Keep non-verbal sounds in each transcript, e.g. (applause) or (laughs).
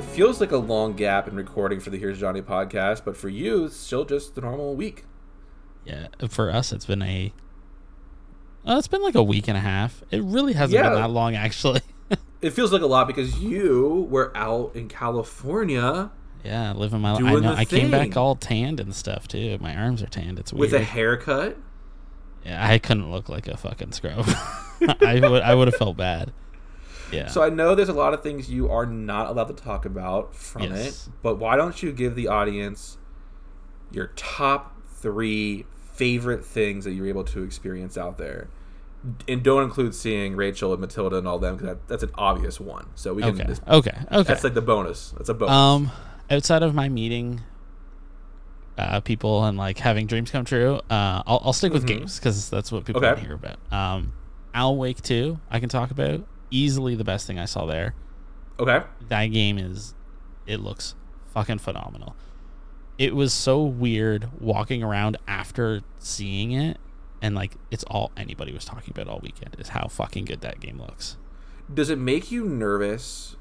what feels like a long gap in recording for the Here's Johnny podcast, but for you, it's still just the normal week. Yeah, for us, it's been a. Uh, it's been like a week and a half. It really hasn't Yeah. been that long, actually. (laughs) It feels like a lot because you were out in California yeah, living my life. I know. I came back all tanned and stuff too. My arms are tanned. It's weird. with a haircut. yeah, I couldn't look like a fucking scrub. (laughs) I would. I would have felt bad. Yeah. So I know there's a lot of things you are not allowed to talk about from Yes. it, but why don't you give the audience your top three favorite things that you're able to experience out there? And don't include seeing Rachel and Matilda and all them because that, that's an obvious one. So we can okay. just, Okay. Okay. that's like the bonus. That's a bonus. Um, outside of my meeting uh, people and like having dreams come true, uh, I'll, I'll stick with Mhm. games because that's what people Okay. want to hear about. Um, Alan Wake Two, I can talk about easily the best thing I saw there. okay. That game is, it looks fucking phenomenal. It was so weird walking around after seeing it, and like it's all anybody was talking about all weekend is how fucking good that game looks. Does it make you nervous?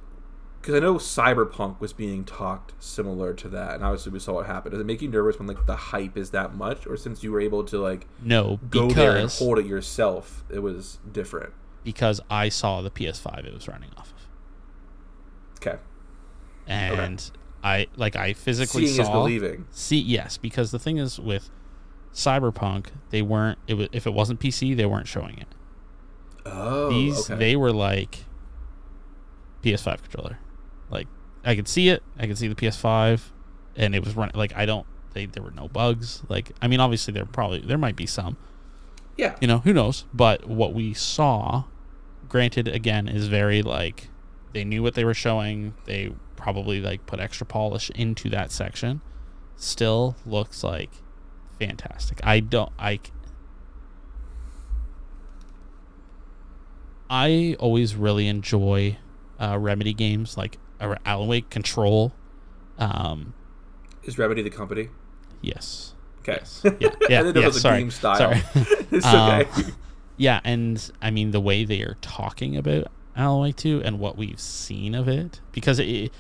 Because I know Cyberpunk was being talked similar to that, and obviously we saw what happened. Does it make you nervous when like the hype is that much, or since you were able to like No, go there and hold it yourself, it was different? Because I saw the PS5 it was running off of. Okay, and I like I physically seeing is saw believing. see yes because the thing is with Cyberpunk they weren't it was if it wasn't PC they weren't showing it. Oh, These okay. they were like PS5 controller, like I could see it I could see the PS5 and it was running like I don't they there were no bugs like I mean obviously there probably there might be some yeah, you know who knows? But what we saw granted again is very like they knew what they were showing. They probably like put extra polish into that section. Still looks like fantastic. I don't I, I always really enjoy uh, remedy games like alan wake control um is Remedy the company? yes Okay, Yes. (laughs) Yeah, yeah, I didn't yeah, it sorry, game style. sorry. (laughs) it's Um, okay. Yeah, and I mean the way they are talking about Alan Wake 2 and what we've seen of it, because it,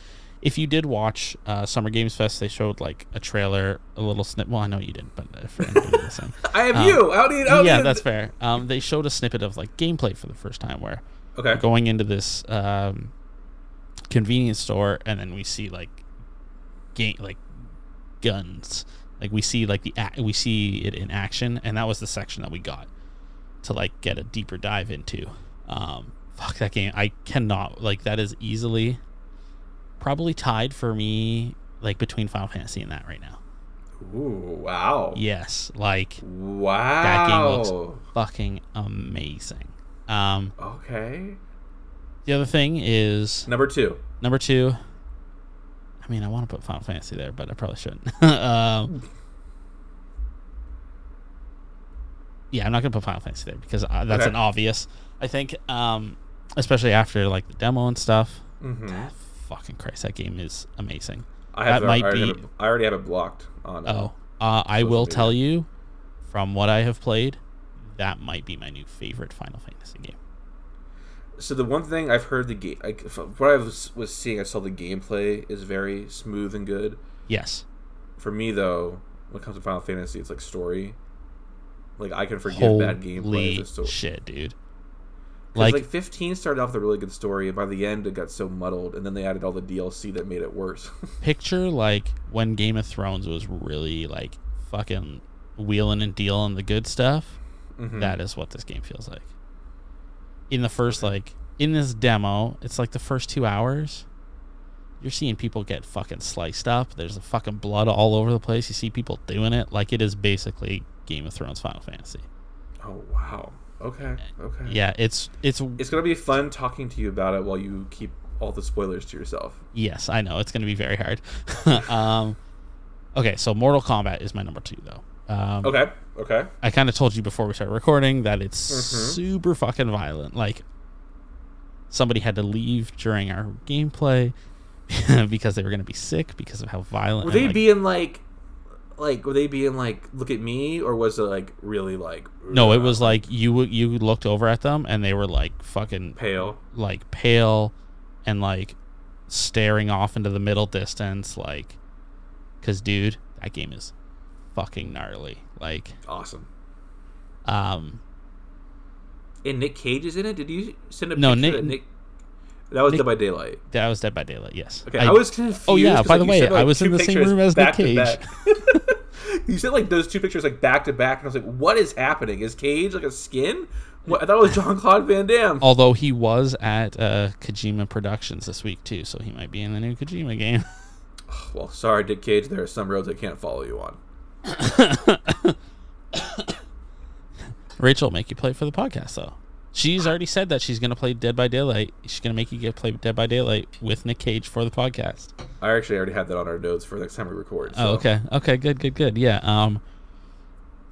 if you did watch uh, Summer Games Fest, they showed like a trailer, a little snip. Well, I know you didn't, but uh, for anybody listening, I have um, you. I don't need. I don't yeah, need- that's fair. Um, they showed a snippet of like gameplay for the first time, where okay. going into this um, convenience store, and then we see like game like guns. Like we see like the we see it in action, and that was the section that we got to like get a deeper dive into. Um, fuck that game! I cannot like that is easily probably tied for me like between Final Fantasy and that right now. Ooh, wow. Yes, like Wow. that game looks fucking amazing. Um, Okay. the other thing is Number two. Number two. I mean, I want to put Final Fantasy there, but I probably shouldn't. (laughs) um, yeah, I'm not gonna put Final Fantasy there because uh, that's Okay. an obvious. I think, um, especially after like the demo and stuff. Mm-hmm. Fucking Christ, that game is amazing. I have That it- might I already be- it, I already have it blocked on. uh, Oh, uh, I will tell you, from what I have played, that might be my new favorite Final Fantasy game. So the one thing I've heard the game, like, what I was, was seeing, I saw the gameplay is very smooth and good. Yes, For me though, when it comes to Final Fantasy, it's like story. Like I can forgive bad gameplay. holy if it's so, shit, dude! like, Like, like 15 started off with a really good story, and by the end it got so muddled, and then they added all the DLC that made it worse. (laughs) picture like when Game of Thrones was really like fucking wheeling and dealing the good stuff. Mhm. That is what this game feels like. In the first like in this demo, it's like the first two hours. You're seeing people get fucking sliced up. There's a fucking blood all over the place. You see people doing it like it is basically Game of Thrones Final Fantasy. Oh wow. Okay. Okay. Yeah, it's it's It's gonna be fun talking to you about it while you keep all the spoilers to yourself. yes, I know it's going to be very hard. (laughs) um, okay, so Mortal Kombat is my number two though. Um, Okay. Okay. I kind of told you before we started recording that it's Mhm. super fucking violent. Like somebody had to leave during our gameplay (laughs) because they were going to be sick because of how violent. Were they like- being like, like were they being like, look at me, or was it like really like? No, it uh, was like you you looked over at them and they were like fucking pale. like pale and like staring off into the middle distance, like, because dude, that game is fucking gnarly. Like, Awesome. um, And Nick Cage is in it. Did you send a No, picture Nick- that Nick? That was Nick- Dead by Daylight. that was Dead by Daylight. Yes. Okay, I, was confused. Oh, yeah. by like, the way, sent, like, I was in the same room as Nick Cage. (laughs) you said like those two pictures like back to back, and I was like, "What is happening? Is Cage like a skin?" What, I thought it was Jean-Claude Van Damme. (laughs) Although he was at uh, Kojima Productions this week too, so he might be in the new Kojima game. (laughs) Well, sorry, Dick Cage. There are some roads I can't follow you on. (coughs) Rachel make you play for the podcast though. She's already said that she's gonna play Dead by Daylight. She's gonna make you get play Dead by Daylight with Nick Cage for the podcast. I actually already had that on our notes for next time we record. Oh, okay. Okay, good, good, good. Yeah. Um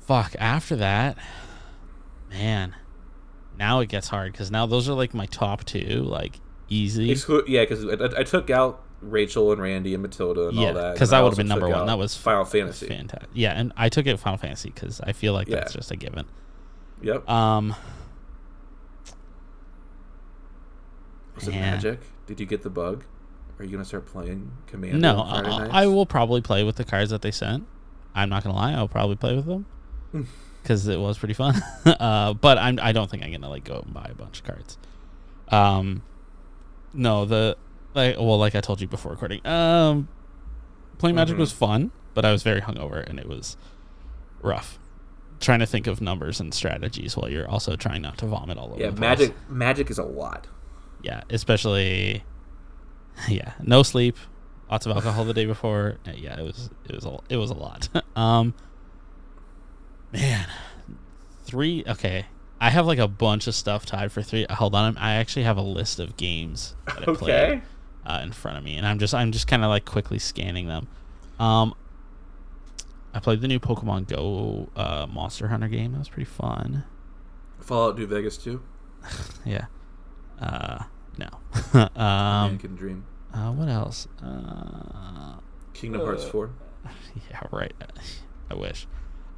fuck, after that, man. Now it gets hard cuz now those are like my top 2, like easy. Exclu- yeah, because I, I took out Rachel and Randy and Matilda and Yeah, all that. 'cause and I that would've been number one. That was Final Fantasy. Fantastic. Yeah, and I took it Final Fantasy cuz I feel like that's just a given. Yep. Um Was it magic? Did you get the bug? Are you gonna start playing Command? No, uh. I will probably play with the cards that they sent. I'm not gonna lie, I'll probably play with them (laughs) because it was pretty fun. (laughs) uh, but I'm I don't think I'm gonna like go and buy a bunch of cards. Um, no, the like well, like I told you before recording, um, playing Magic Mhm. was fun, but I was very hungover and it was rough. Trying to think of numbers and strategies while you're also trying not to vomit all over. Yeah, the place. magic. Magic is a lot. Yeah, especially (laughs) yeah, no sleep, lots of alcohol the day before. Uh, Yeah, it was it was a it was a lot. (laughs) um man, 3 okay. I have like a bunch of stuff tied for 3. Hold on, I actually have a list of games that I played Okay. Uh, in front of me and I'm just I'm just kind of like quickly scanning them. Um I played the new Pokemon Go uh, Monster Hunter game. That was pretty fun. Fallout New Vegas too. (laughs) Yeah. Uh, no. (laughs) um, American Dream. uh, what else? Uh, Kingdom Hearts four. (laughs) yeah, right. I wish.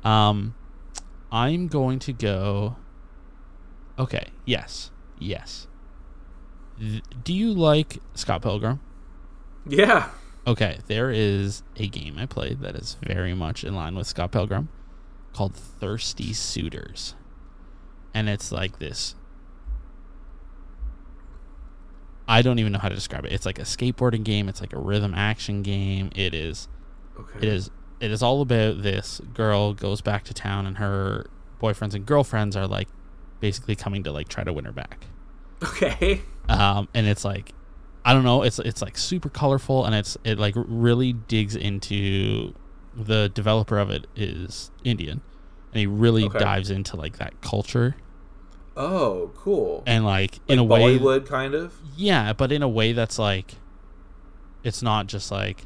Um, I'm going to go. Okay. Yes. Yes. Do you like Scott Pilgrim? Yeah. Okay, there is a game I played that is very much in line with Scott Pilgrim called Thirsty Suitors. And it's like this I don't even know how to describe it. It's like a skateboarding game, it's like a rhythm action game. It is Okay. it is it is all about this girl goes back to town and her boyfriends and girlfriends are like basically coming to like try to win her back Okay. Um, and it's like I don't know, it's it's like super colorful and it's it like really digs into the developer of it is Indian, and he really Okay. dives into like that culture Oh, cool. and like, like in a way, Bollywood, kind of. yeah, but in a way that's like, it's not just like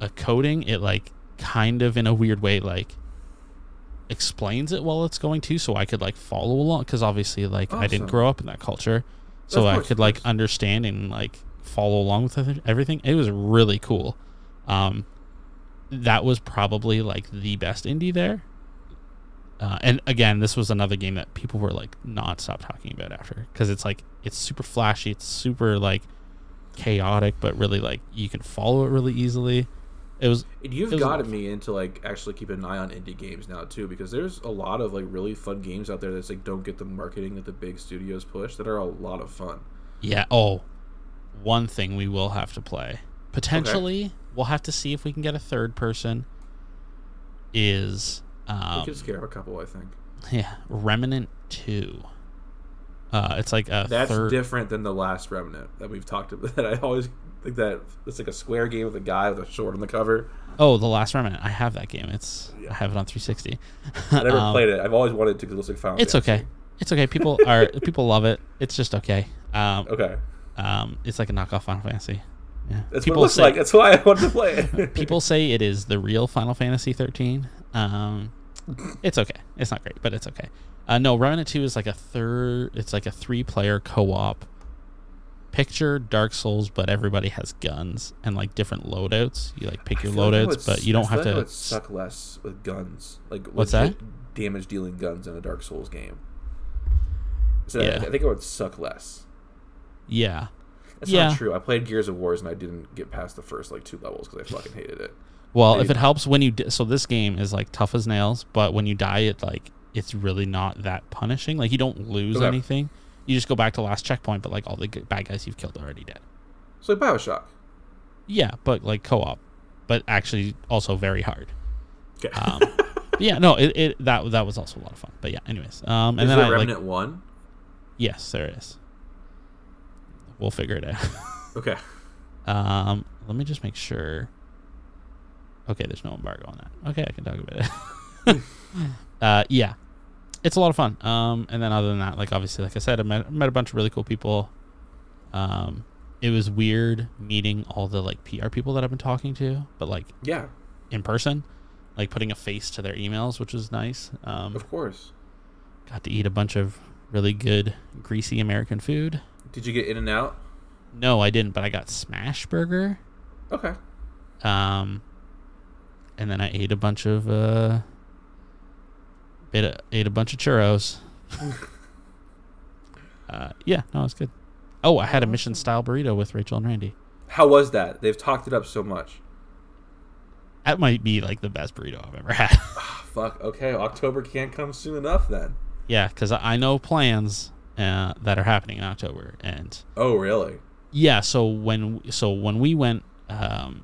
a coding. It like kind of in a weird way like explains it while it's going to, so I could like follow along because obviously like I didn't grow up in that culture, so Of I could like understand and like follow along with everything. It was really cool. Um, that was probably like the best indie there. Uh, and again, this was another game that people were like not stop talking about after because it's like it's super flashy, it's super like chaotic, but really like you can follow it really easily. It was you've It was gotten awesome. me into like actually keeping an eye on indie games now too, because there's a lot of like really fun games out there that's like don't get the marketing that the big studios push that are a lot of fun. yeah. Oh, one thing we will have to play potentially. We'll have to see if we can get a third person. Is we um, could scare up a couple, I think. yeah, Remnant Two. Uh, it's like a That's third. different than the last Remnant that we've talked about. (laughs) That I always think that it's like a square game with a guy with a sword on the cover. Oh, the last Remnant. I have that game. It's Yeah. I have it on 360. (laughs) I never Um, played it. I've always wanted to because it looks like Final It's Fantasy. okay. It's okay. People (laughs) are people love it. It's just okay. Um, Okay, um, it's like a knockoff Final Fantasy. Yeah. that's people what it looks say, like. That's why I wanted to play it. (laughs) people say it is the real Final Fantasy 13. Um, it's okay. It's not great, but it's okay. Uh, no, Remnant 2 is like a third. It's like a three-player co-op. Picture Dark Souls, but everybody has guns and like different loadouts. You like pick your feel like loadouts, but you don't have like to. would suck less with guns. Like What's that? Damage dealing guns in a Dark Souls game. So Yeah. I, I think it would suck less. Yeah, That's Yeah. not true. I played Gears of Wars and I didn't get past the first like two levels because I fucking hated it. Well, Maybe if it helps when you di- so this game is like tough as nails, but when you die, it like it's really not that punishing. Like you don't lose Okay. anything. You just go back to last checkpoint, but like all the bad guys you've killed are already dead. So like Bioshock. Yeah, but like co-op, but actually also very hard. Okay. Um, (laughs) yeah, no, it, it that that was also a lot of fun. But yeah, anyways, um, and is then I like Remnant One? yes, there is. We'll figure it out. (laughs) Okay. Um, let me just make sure. Okay, there's no embargo on that. Okay, I can talk about it. (laughs) uh, yeah, it's a lot of fun. Um, and then other than that, like obviously, like I said, I met, met a bunch of really cool people. Um, it was weird meeting all the like PR people that I've been talking to, but like Yeah, in person, like putting a face to their emails, which was nice. Um, of course. got to eat a bunch of really good greasy American food. Did you get In and Out? No, I didn't, but I got Smash Burger. Okay. Um, and then I ate a bunch of uh, ate a, ate a bunch of churros. (laughs) uh, yeah, no, it's good. Oh, I had a mission style burrito with Rachel and Randy. How was that? They've talked it up so much. That might be like the best burrito I've ever had. (laughs) Ah, fuck. Okay, October can't come soon enough then. yeah, because I know plans uh, that are happening in October, and Oh, really? yeah. So when so when we went, um,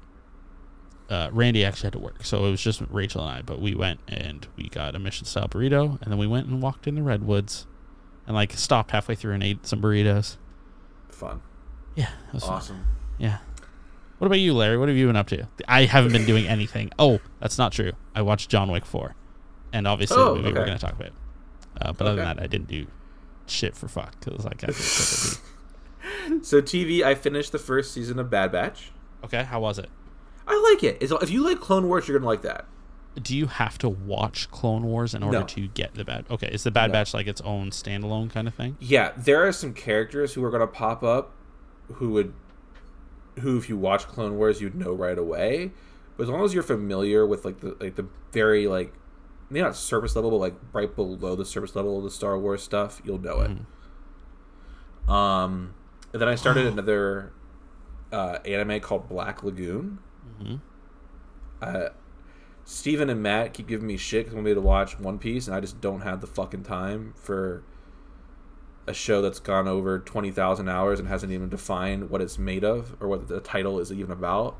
uh, Randy actually had to work, so it was just Rachel and I. But we went and we got a mission style burrito, and then we went and walked in the redwoods, and like stopped halfway through and ate some burritos. Fun. Yeah, it was fun. Awesome. Yeah. What about you, Larry? What have you been up to? I haven't been doing anything. Oh, that's not true. I watched John Wick four, and obviously Oh, the movie we're going to talk about. Uh, but other than that, I didn't do shit for fuck because like I. (laughs) So TV, I finished the first season of Bad Batch. Okay, how was it? I like it. It's, if you like Clone Wars, you're gonna like that. Do you have to watch Clone Wars in order No. to get the bad? Okay, is the Bad No. Batch like its own standalone kind of thing? Yeah, there are some characters who are gonna pop up, who would, who if you watch Clone Wars, you'd know right away. But as long as you're familiar with like the like the very like, maybe not surface level, but like right below the surface level of the Star Wars stuff, you'll know it. Um, and then I started (gasps) another uh, anime called Black Lagoon. Mhm. Uh, Steven and Matt keep giving me shit because want me to watch One Piece, and I just don't have the fucking time for a show that's gone over 20,000 hours and hasn't even defined what it's made of or what the title is even about.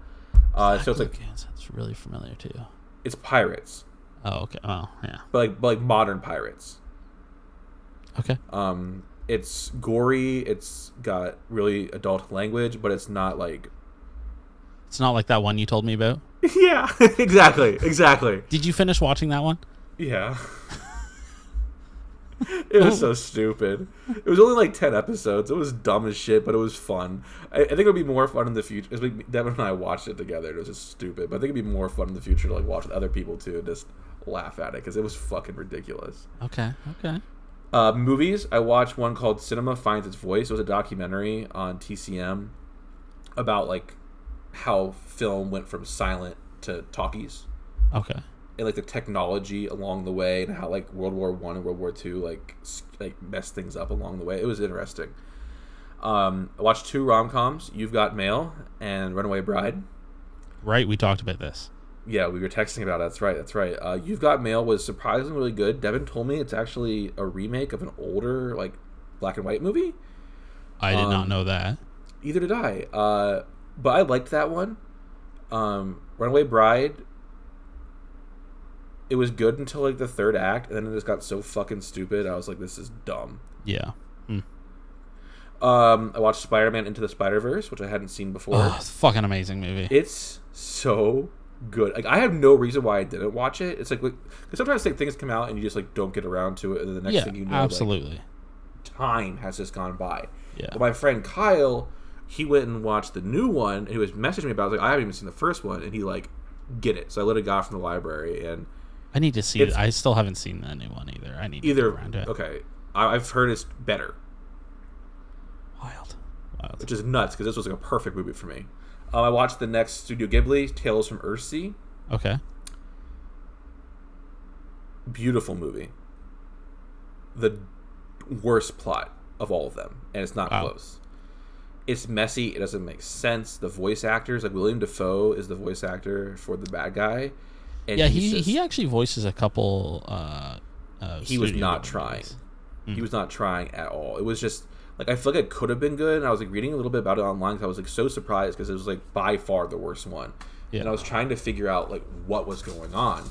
Uh, so it's like That's really familiar too. it's pirates, Oh, okay. Oh, yeah. but like but like modern pirates. Okay. Um, it's gory. It's got really adult language, but it's not like. It's not like that one you told me about. (laughs) yeah, (laughs) exactly, exactly. Did you finish watching that one? Yeah. (laughs) it was so stupid. It was only like 10 episodes. It was dumb as shit, but it was fun. I, I think it would be more fun in the future. It's like Devin and I watched it together. It was just stupid. But I think it'd be more fun in the future to like watch with other people too and just laugh at it because it was fucking ridiculous. Okay. Okay. Uh, movies. I watched one called Cinema Finds Its Voice. It was a documentary on TCM about like how film went from silent to talkies Okay. and like the technology along the way and how like World War One and World War Two like like messed things up along the way. It was interesting. Um, I watched two rom coms. You've Got Mail and Runaway Bride. Right. We talked about this. Yeah, we were texting about it. That's right. That's right. Uh, You've Got Mail was surprisingly really good. Devin told me it's actually a remake of an older like black and white movie. I did not Um, know that. Either did I. Uh, but I liked that one. Um, Runaway Bride. It was good until like the third act, and then it just got so fucking stupid. I was like, "This is dumb." Yeah. Mm. Um, I watched Spider Man Into the Spider Verse, which I hadn't seen before. Oh, it's a fucking amazing movie. It's so good. Like I have no reason why I didn't watch it. It's like because sometimes like things come out and you just like don't get around to it, and then the next yeah. thing you know, like, absolutely. time has just gone by. Yeah. But my friend Kyle, he went and watched the new one, and he was messaging me about. it. I was like, I haven't even seen the first one, and he like get it. So I let it go from the library, and I need to see it. I still haven't seen the new one either. I need either around it. okay, I, I've heard it's better, Wild. Wild. which is nuts because this was like a perfect movie for me. Um, I watched the next Studio Ghibli, Tales from Earthsea. Okay. Beautiful movie. The worst plot of all of them, and it's not Wow. close. It's messy. It doesn't make sense. The voice actors, like Willem Dafoe, is the voice actor for the bad guy. And yeah, he just- he actually voices a couple. Uh, uh, he was studio not trying. movies. He was not trying at all. It was just like I feel like it could have been good. And I was like reading a little bit about it online because I was like so surprised because it was like by far the worst one. Yeah. And I was trying to figure out like what was going on.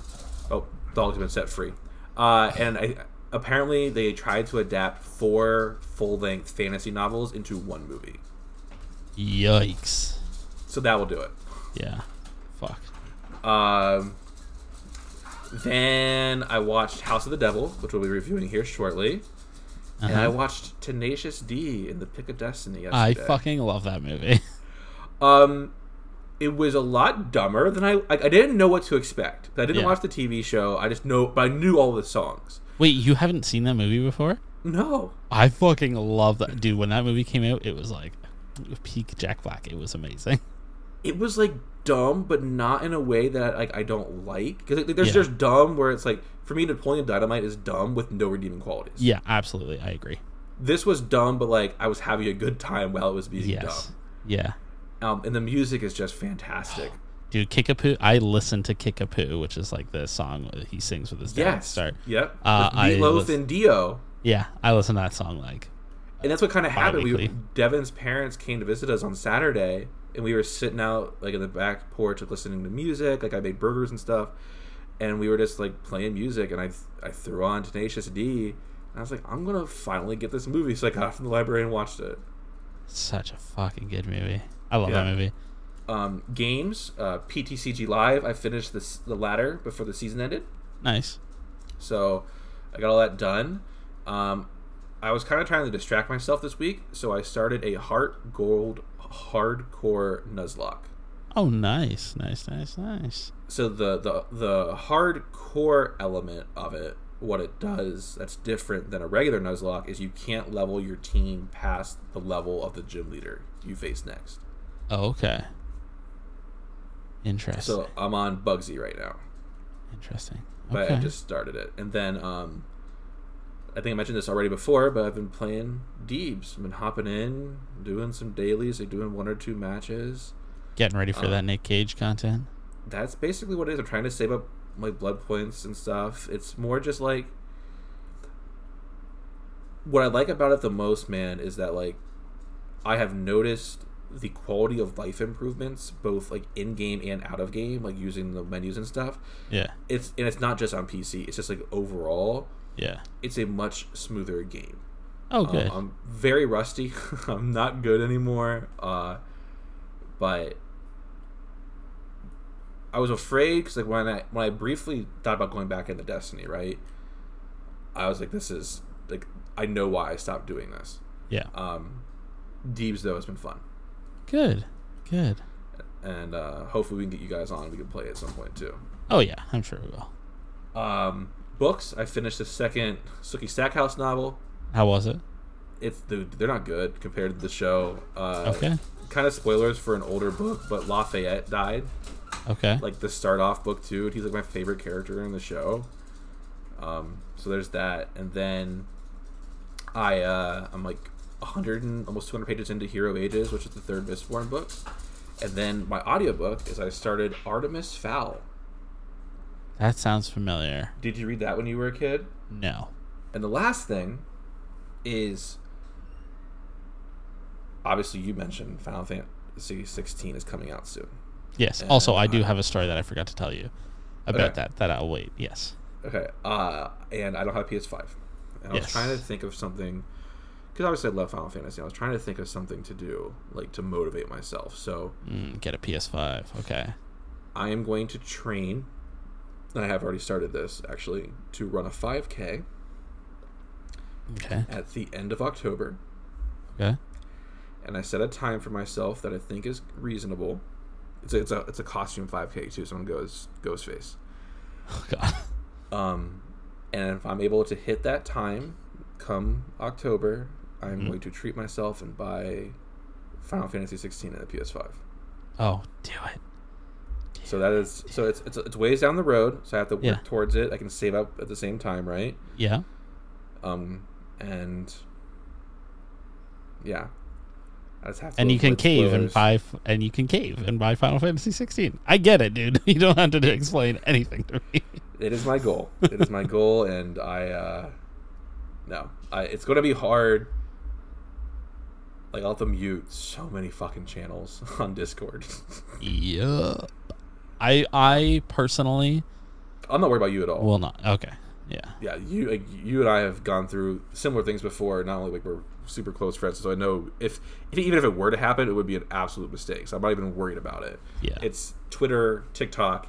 Oh, dog's been set free. Uh, and I apparently they tried to adapt four full length fantasy novels into one movie. Yikes! So that will do it. Yeah, fuck. Um, then I watched House of the Devil, which we'll be reviewing here shortly. And I Uh-huh. watched Tenacious D in the Pick of Destiny yesterday. I fucking love that movie. (laughs) Um, it was a lot dumber than I. Like, I didn't know what to expect. I didn't Yeah. watch the TV show. I just know, but I knew all the songs. Wait, you haven't seen that movie before? No, I fucking love that dude. When that movie came out, it was like peak Jack Black. It was amazing. (laughs) it was like dumb, but not in a way that like I don't like. Because there's Yeah. just dumb where it's like for me, Napoleon Dynamite is dumb with no redeeming qualities. Yeah, absolutely. I agree. This was dumb, but like I was having a good time while it was being Yes. Yeah. Um, and the music is just fantastic. (gasps) Dude, Kickapoo. I listened to Kickapoo, which is like the song he sings with his dad. Yes. Start. Yep. Uh, I Meatloaf and Dio. Yeah, I listened to that song like. And that's what kind of happened. We. Devin's parents came to visit us on Saturday, and we were sitting out like in the back porch, like, listening to music. Like I made burgers and stuff, and we were just like playing music. And I I threw on Tenacious D, and I was like, I'm gonna finally get this movie. (laughs) So I got from the library and watched it. Such a fucking good movie. I love Yeah. that movie. Um, games, uh, PTCG Live. I finished this the ladder before the season ended. Nice. So I got all that done. Um, I was kind of trying to distract myself this week, so I started a Heart Gold hardcore Nuzlocke. Oh, nice, nice, nice, nice. So the the the hardcore element of it, what it does that's different than a regular Nuzlocke is you can't level your team past the level of the gym leader you face next. Oh, okay. Interesting. So I'm on Bugsy right now. Interesting. but I just started it. And then um, I think I mentioned this already before, but I've been playing Deebs. I've been hopping in, doing some dailies, like doing one or two matches. Getting ready for uh, that Nick Cage content. That's basically what it is. I'm trying to save up my blood points and stuff. It's more just like what I like about it the most, man, is that like I have noticed the quality of life improvements both like in game and out of game, like using the menus and stuff. Yeah. It's and it's not just on PC. It's just like overall Yeah. it's a much smoother game. Oh, Um. I'm very rusty. (laughs) I'm not good anymore. Uh, but I was afraid because like when I when I briefly thought about going back into Destiny, right? I was like, this is like I know why I stopped doing this. yeah. Um, Deebs though has been fun, Good. Good. and uh, hopefully we can get you guys on. We can play at some point too. Oh yeah, I'm sure we will. Um, books. I finished the second Sookie Stackhouse novel. How was it? It's dude, they're not good compared to the show. Uh, Okay. kind of spoilers for an older book, but Lafayette died. Okay. Like the start off book too. and He's like my favorite character in the show. Um, so there's that, and then I uh, I'm like 100 and almost 200 pages into Hero Ages, which is the third Mistborn book, and then my audiobook is I started Artemis Fowl. That sounds familiar. Did you read that when you were a kid? No. And the last thing is obviously you mentioned Final Fantasy 16 is coming out soon. Yes. Also, I do Uh, have a story that I forgot to tell you about Okay. that. That I'll wait. Yes. Okay, uh, and I don't have a PS5. And I was trying to think of something because obviously I love Final Fantasy. I was trying to think of something to do, like to motivate myself. So Mm, get a PS5. Okay. I am going to train. I have already started this actually to run a 5K Okay. at the end of October, Okay. and I set a time for myself that I think is reasonable. It's a it's a, it's a costume 5K too. Someone goes Ghostface. Oh God. Um, and if I'm able to hit that time come October, I'm Mhm. going to treat myself and buy Final Fantasy 16 and the PS5. Oh, do it. So that is so it's it's it's ways down the road. So I have to work Yeah. towards it. I can save up at the same time, right? Yeah. Um, and yeah, I just have to and you can cave and buy and you can cave and buy Final Fantasy 16. I get it, dude. (laughs) You don't have to explain anything to me. It is my goal. It is my (laughs) goal, and I uh no, I, it's going to be hard. Like I'll have to mute so many fucking channels (laughs) on Discord. yeah. I I personally I'm not worried about you at all. Well, not. Okay. Yeah. yeah, you like, you and I have gone through similar things before. Not only like we're super close friends, so I know if, if even if it were to happen, it would be an absolute mistake. So I'm not even worried about it. Yeah. It's Twitter, TikTok,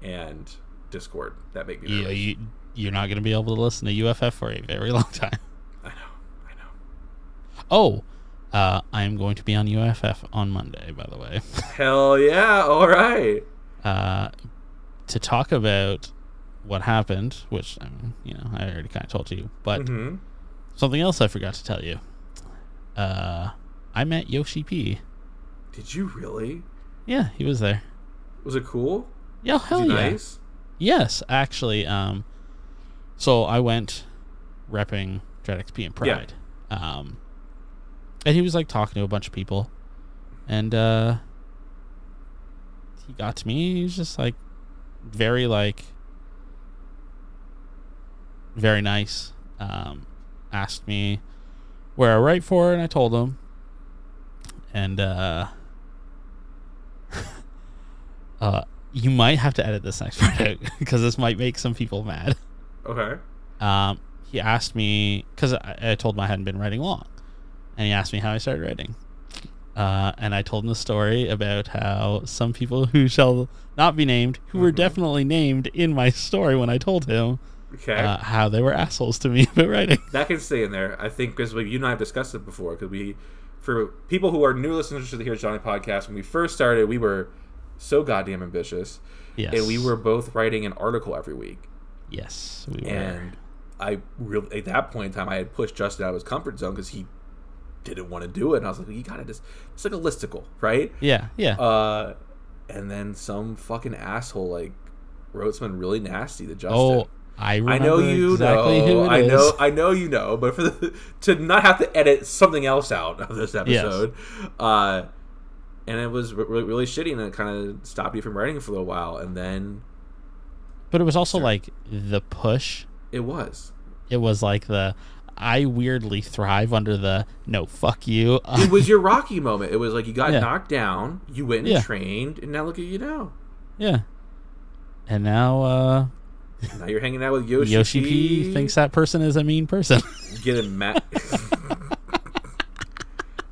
and Discord that make me nervous. you you're not going to be able to listen to UFF for a very (laughs) long time. I know, I know. Oh, uh, I'm going to be on UFF on Monday, by the way, (laughs) Hell yeah! All right. Uh, to talk about what happened, which I mean, you know I already kind of told you, but hmm something else I forgot to tell you. Uh, I met Yoshi P. Did you really? Yeah, he was there. Was it cool? Yeah, Was hell he yeah. nice? Yes, actually. Um, so I went repping Dread XP and Yeah. Pride. Um, and he was like talking to a bunch of people, and uh, he got to me. He was just like very like very nice. Um, asked me where I write for, and I told him. And uh, (laughs) uh, you might have to edit this next (laughs) part out because this might make some people mad. Okay. Um, he asked me because I, I told him I hadn't been writing long, and he asked me how I started writing. Uh, and I told him the story about how some people who shall not be named, who were Mhm. definitely named in my story when I told him, Okay. uh, how they were assholes to me (laughs) about writing. that can stay in there. I think because you and I have discussed it before. Because we, for people who are new listeners to the Here's Johnny podcast, when we first started, we were so goddamn ambitious, Yes, and we were both writing an article every week. Yes, we were. And I really, at that point in time, I had pushed Justin out of his comfort zone because he didn't want to do it. And I was like, you gotta just, it's like a listicle, right? yeah, yeah. Uh, and then some fucking asshole like wrote something really nasty to Justin. oh, I I know you exactly know. who it I is. know. I know you know. But for the to not have to edit something else out of this episode, uh, and it was really, really shitty, and it kind of stopped you from writing for a little while, and then But it was also like the push. it was. It was like the I weirdly thrive under the no fuck you. (laughs) It was your Rocky moment. It was like you got Yeah. knocked down, you went and Yeah. trained, and now look at you now. yeah. And now uh Now you're hanging out with Yoshi. Yoshi P thinks that person is a mean person. (laughs) getting mad. (laughs)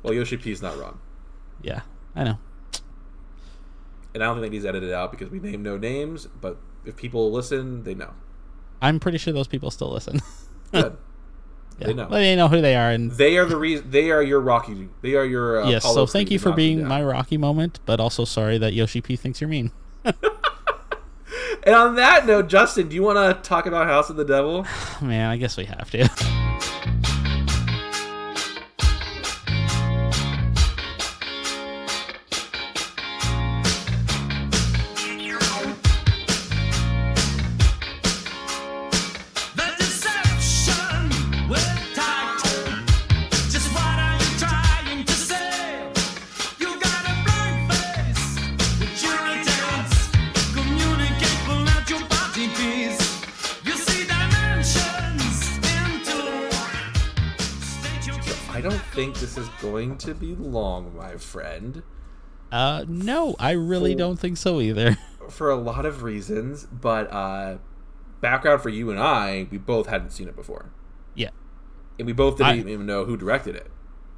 well, Yoshi P's not wrong, yeah, I know. and I don't think needs edited out because we name no names. But if people listen, they know. I'm pretty sure those people still listen. Good. Yeah. They know. Well, they know who they are and They are the reason. They are your Rocky. They are your. Uh, yes, Apollo so thank you for being down. my Rocky moment, but also sorry that Yoshi P thinks you're mean. (laughs) And on that note, Justin, do you want to talk about House of the Devil? (sighs) Man, I guess we have to. (laughs) going to be long, my friend, Uh no, I really Full- don't think so either. (laughs) for a lot of reasons. But uh, background for you and I, we both hadn't seen it before, yeah. and we both didn't I- even know who directed it.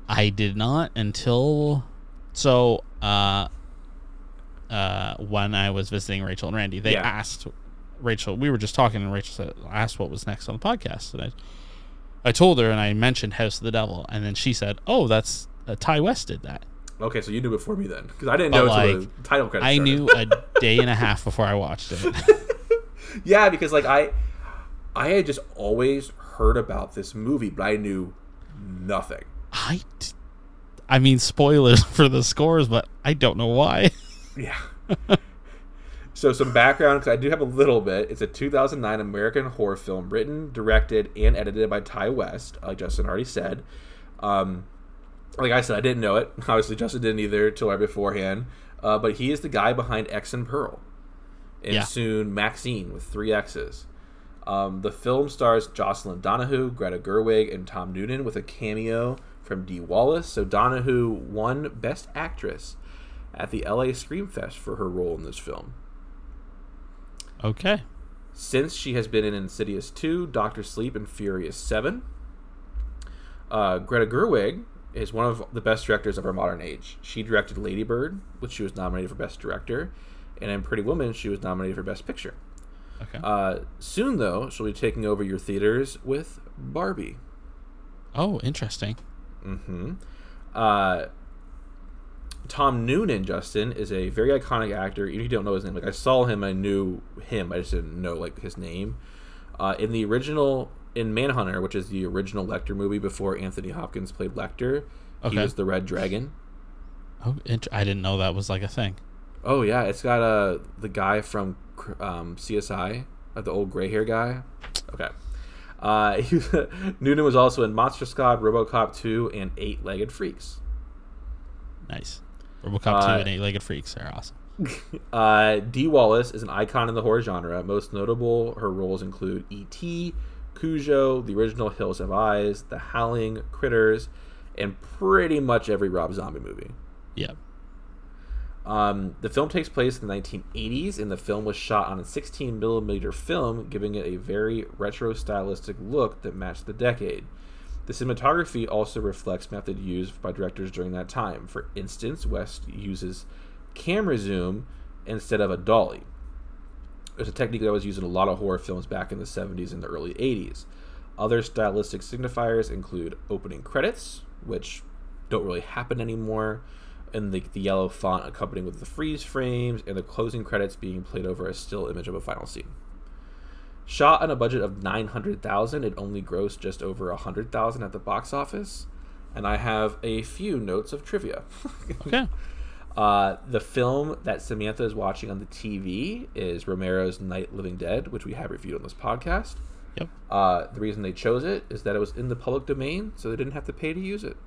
I did not until so uh uh when I was visiting Rachel and Randy, they Yeah. asked Rachel. We were just talking, and Rachel said, asked what was next on the podcast, and I I told her, and I mentioned House of the Devil, and then she said, "Oh, that's uh, Ti West did that." Okay, so you knew before me then, because I didn't But, know until like, the title credits. I started. knew a day and a half before I watched it. (laughs) Yeah, because like I, I had just always heard about this movie, but I knew nothing. I, d- I mean, spoilers (laughs) for the scores, but I don't know why. (laughs) Yeah. so some background, because I do have a little bit. It's a 2009 American horror film written, directed, and edited by Ti West, like Justin already said. Um, like I said, I didn't know it. (laughs) Obviously, Justin didn't either till right beforehand. Uh, but he is the guy behind X and Pearl, and Yeah. soon Maxine with three X's. Um, the film stars Jocelyn Donahue, Greta Gerwig, and Tom Noonan with a cameo from Dee Wallace. So Donahue won Best Actress at the LA Scream Fest for her role in this film. Okay. Since she has been in Insidious 2, Doctor Sleep, and Furious 7. Uh, Greta Gerwig is one of the best directors of our modern age. She directed Lady Bird, which she was nominated for Best Director, and in Pretty Woman, she was nominated for Best Picture. Okay. Uh, soon, though, she'll be taking over your theaters with Barbie. oh, interesting. hmm Uh, Tom Noonan, Justin, is a very iconic actor. You don't know his name, like I saw him, I knew him. I just didn't know like his name. Uh, in the original, in Manhunter, which is the original Lecter movie before Anthony Hopkins played Lecter, he Okay. was the Red Dragon. Oh, int- I didn't know that was like a thing. Oh yeah, it's got uh the guy from um, CSI, uh, the old gray hair guy. Okay. Uh, (laughs) he, Noonan was also in Monster Squad, RoboCop 2, and Eight Legged Freaks. Nice. RoboCop Uh, 2 and Eight-Legged Freaks are awesome. (laughs) Uh, Dee Wallace is an icon in the horror genre. Most notable, her roles include E.T., Cujo, the original Hills Have Eyes, The Howling, Critters, and pretty much every Rob Zombie movie. Yeah. Um, the film takes place in the 1980s, and the film was shot on a 16 millimeter film, giving it a very retro stylistic look that matched the decade. The cinematography also reflects method used by directors during that time. For instance, West uses camera zoom instead of a dolly. It's a technique that was used in a lot of horror films back in the 70s and the early 80s. Other stylistic signifiers include opening credits, which don't really happen anymore, and the, the yellow font accompanying with the freeze frames, and the closing credits being played over a still image of a final scene. Shot on a budget of 900,000, it only grossed just over 100,000 at the box office. And I have a few notes of trivia. (laughs) Okay. Uh, the film that Samantha is watching on the TV is Romero's Night Living Dead, which we have reviewed on this podcast. Yep. Uh, the reason they chose it is that it was in the public domain, so they didn't have to pay to use it.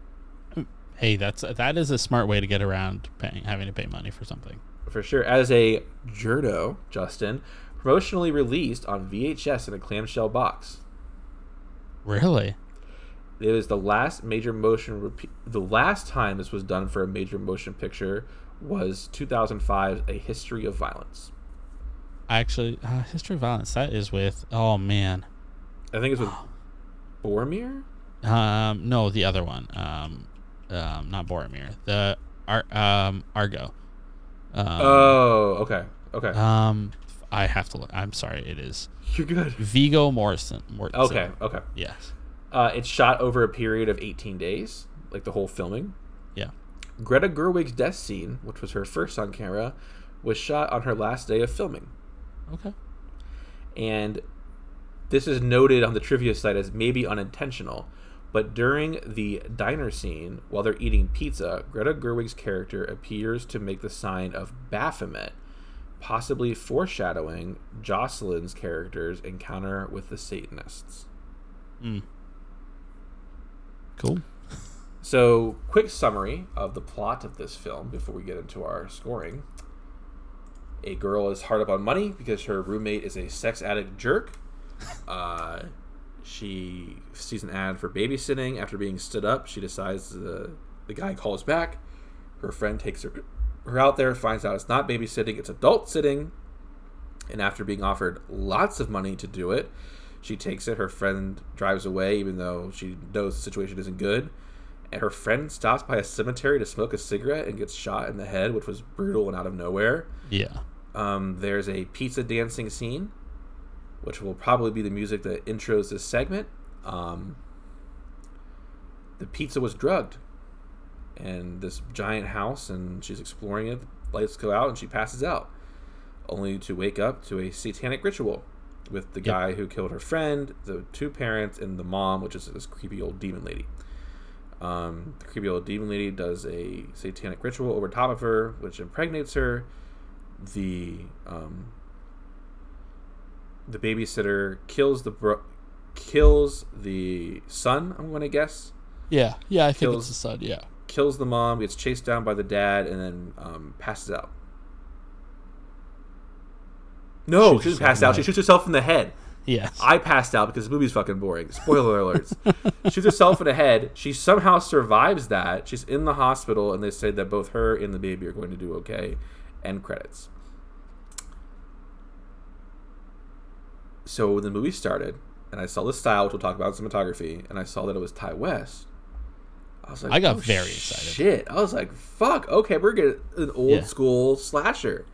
Hey, that's that is a smart way to get around paying having to pay money for something. For sure. As a Jurdo, Justin, promotionally released on VHS in a clamshell box. Really? It was the last major motion repeat. The last time this was done for a major motion picture was 2005, A History of Violence. Actually uh, History of Violence that is with oh man. I think it's with Boromir. Um no, the other one. Um um not Boromir. The Ar- um Argo. Um, Oh, okay, okay. um I have to look. I'm sorry, it is You're good. Viggo Morrison. Mortensen. Okay, okay. Yes. Uh, it's shot over a period of 18 days, like the whole filming. Yeah. Greta Gerwig's death scene, which was her first on camera, was shot on her last day of filming. Okay. And this is noted on the trivia site as maybe unintentional, but during the diner scene, while they're eating pizza, Greta Gerwig's character appears to make the sign of Baphomet, possibly foreshadowing Jocelyn's character's encounter with the Satanists. Mm. Cool. So, quick summary of the plot of this film before we get into our scoring. A girl is hard up on money because her roommate is a sex addict jerk. Uh, she sees an ad for babysitting. After being stood up, she decides the, the guy calls back. Her friend takes her, her out there, finds out it's not babysitting, it's adult sitting. And after being offered lots of money to do it, she takes it. Her friend drives away, even though she knows the situation isn't good. And her friend stops by a cemetery to smoke a cigarette and gets shot in the head, which was brutal and out of nowhere. Yeah. Um, there's a pizza dancing scene, which will probably be the music that intros this segment. Um, the pizza was drugged, and this giant house, and she's exploring it. Lights go out, and she passes out, only to wake up to a satanic ritual with the Yep. guy who killed her friend, the two parents, and the mom, which is this creepy old demon lady. Um, the creepy old demon lady does a satanic ritual over top of her, which impregnates her. The um, the babysitter kills the bro- kills the son. I'm going to guess Yeah. Yeah. I think Kills- it's the son. Yeah. kills the mom, gets chased down by the dad, and then um, passes out. No, she pass out. She shoots herself in the head. Yes. I passed out because the movie's fucking boring. Spoiler alerts. (laughs) Shoots herself in the head. She somehow survives that. She's in the hospital, and they say that both her and the baby are going to do okay. End credits. So when the movie started, and I saw the style, which we'll talk about in cinematography, and I saw that it was Ti West. I was like, I got "Oh, very excited." Shit! I was like, "Fuck! Okay, we're getting an old Yeah. school slasher."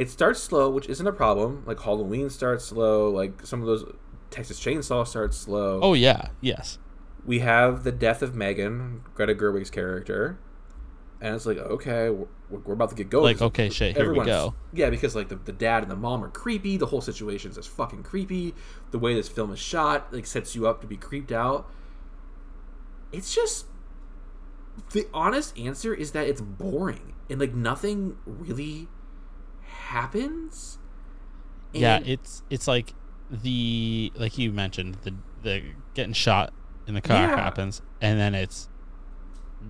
It starts slow, which isn't a problem. Like Halloween starts slow. Like some of those Texas Chainsaw starts slow. oh yeah. Yes. we have the death of Megan, Greta Gerwig's character, and it's like, okay, we're, we're about to get going. Like, okay, shit, here we go. Yeah, because like the, the dad and the mom are creepy. The whole situation is just fucking creepy. The way this film is shot like sets you up to be creeped out. It's just the honest answer is that it's boring and like nothing really happens. yeah. It's it's like the like you mentioned the the getting shot in the car Yeah. happens, and then it's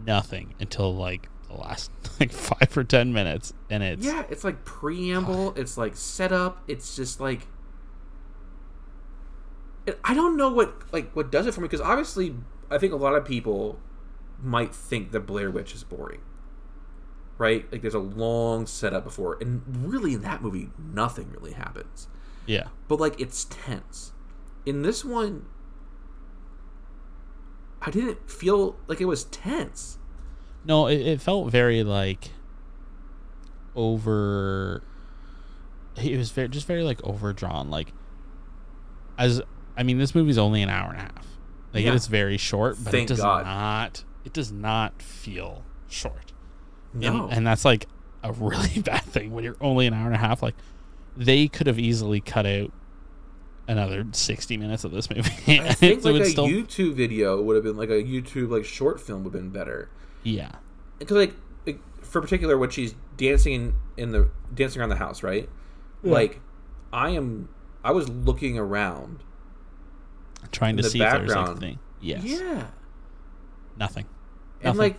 nothing until like the last (laughs) like five or ten minutes, and it's Yeah, it's like preamble. It's like setup. It's just like I don't know what like what does it for me because obviously I think a lot of people might think that Blair Witch is boring, right? Like there's a long setup before, and really in that movie nothing really happens, yeah. but like it's tense. In this one, I didn't feel like it was tense. No, it, it felt very like over. It was very just very like overdrawn. Like as I mean, this movie's only an hour and a half. Like Yeah. it is very short, but Thank it does God. not. It does not feel short. And- No, and, that's like a really (laughs) bad thing when you're only an hour and a half. Like they could have easily cut out another sixty minutes of this movie. (laughs) I (laughs) think it like would a still- YouTube video would have been like a YouTube like short film would have been better. yeah, because like, like for particular when she's dancing in, in the dancing around the house right like i am i was looking around trying to the see if there's background. anything. Yes, yeah nothing. and Nothing. like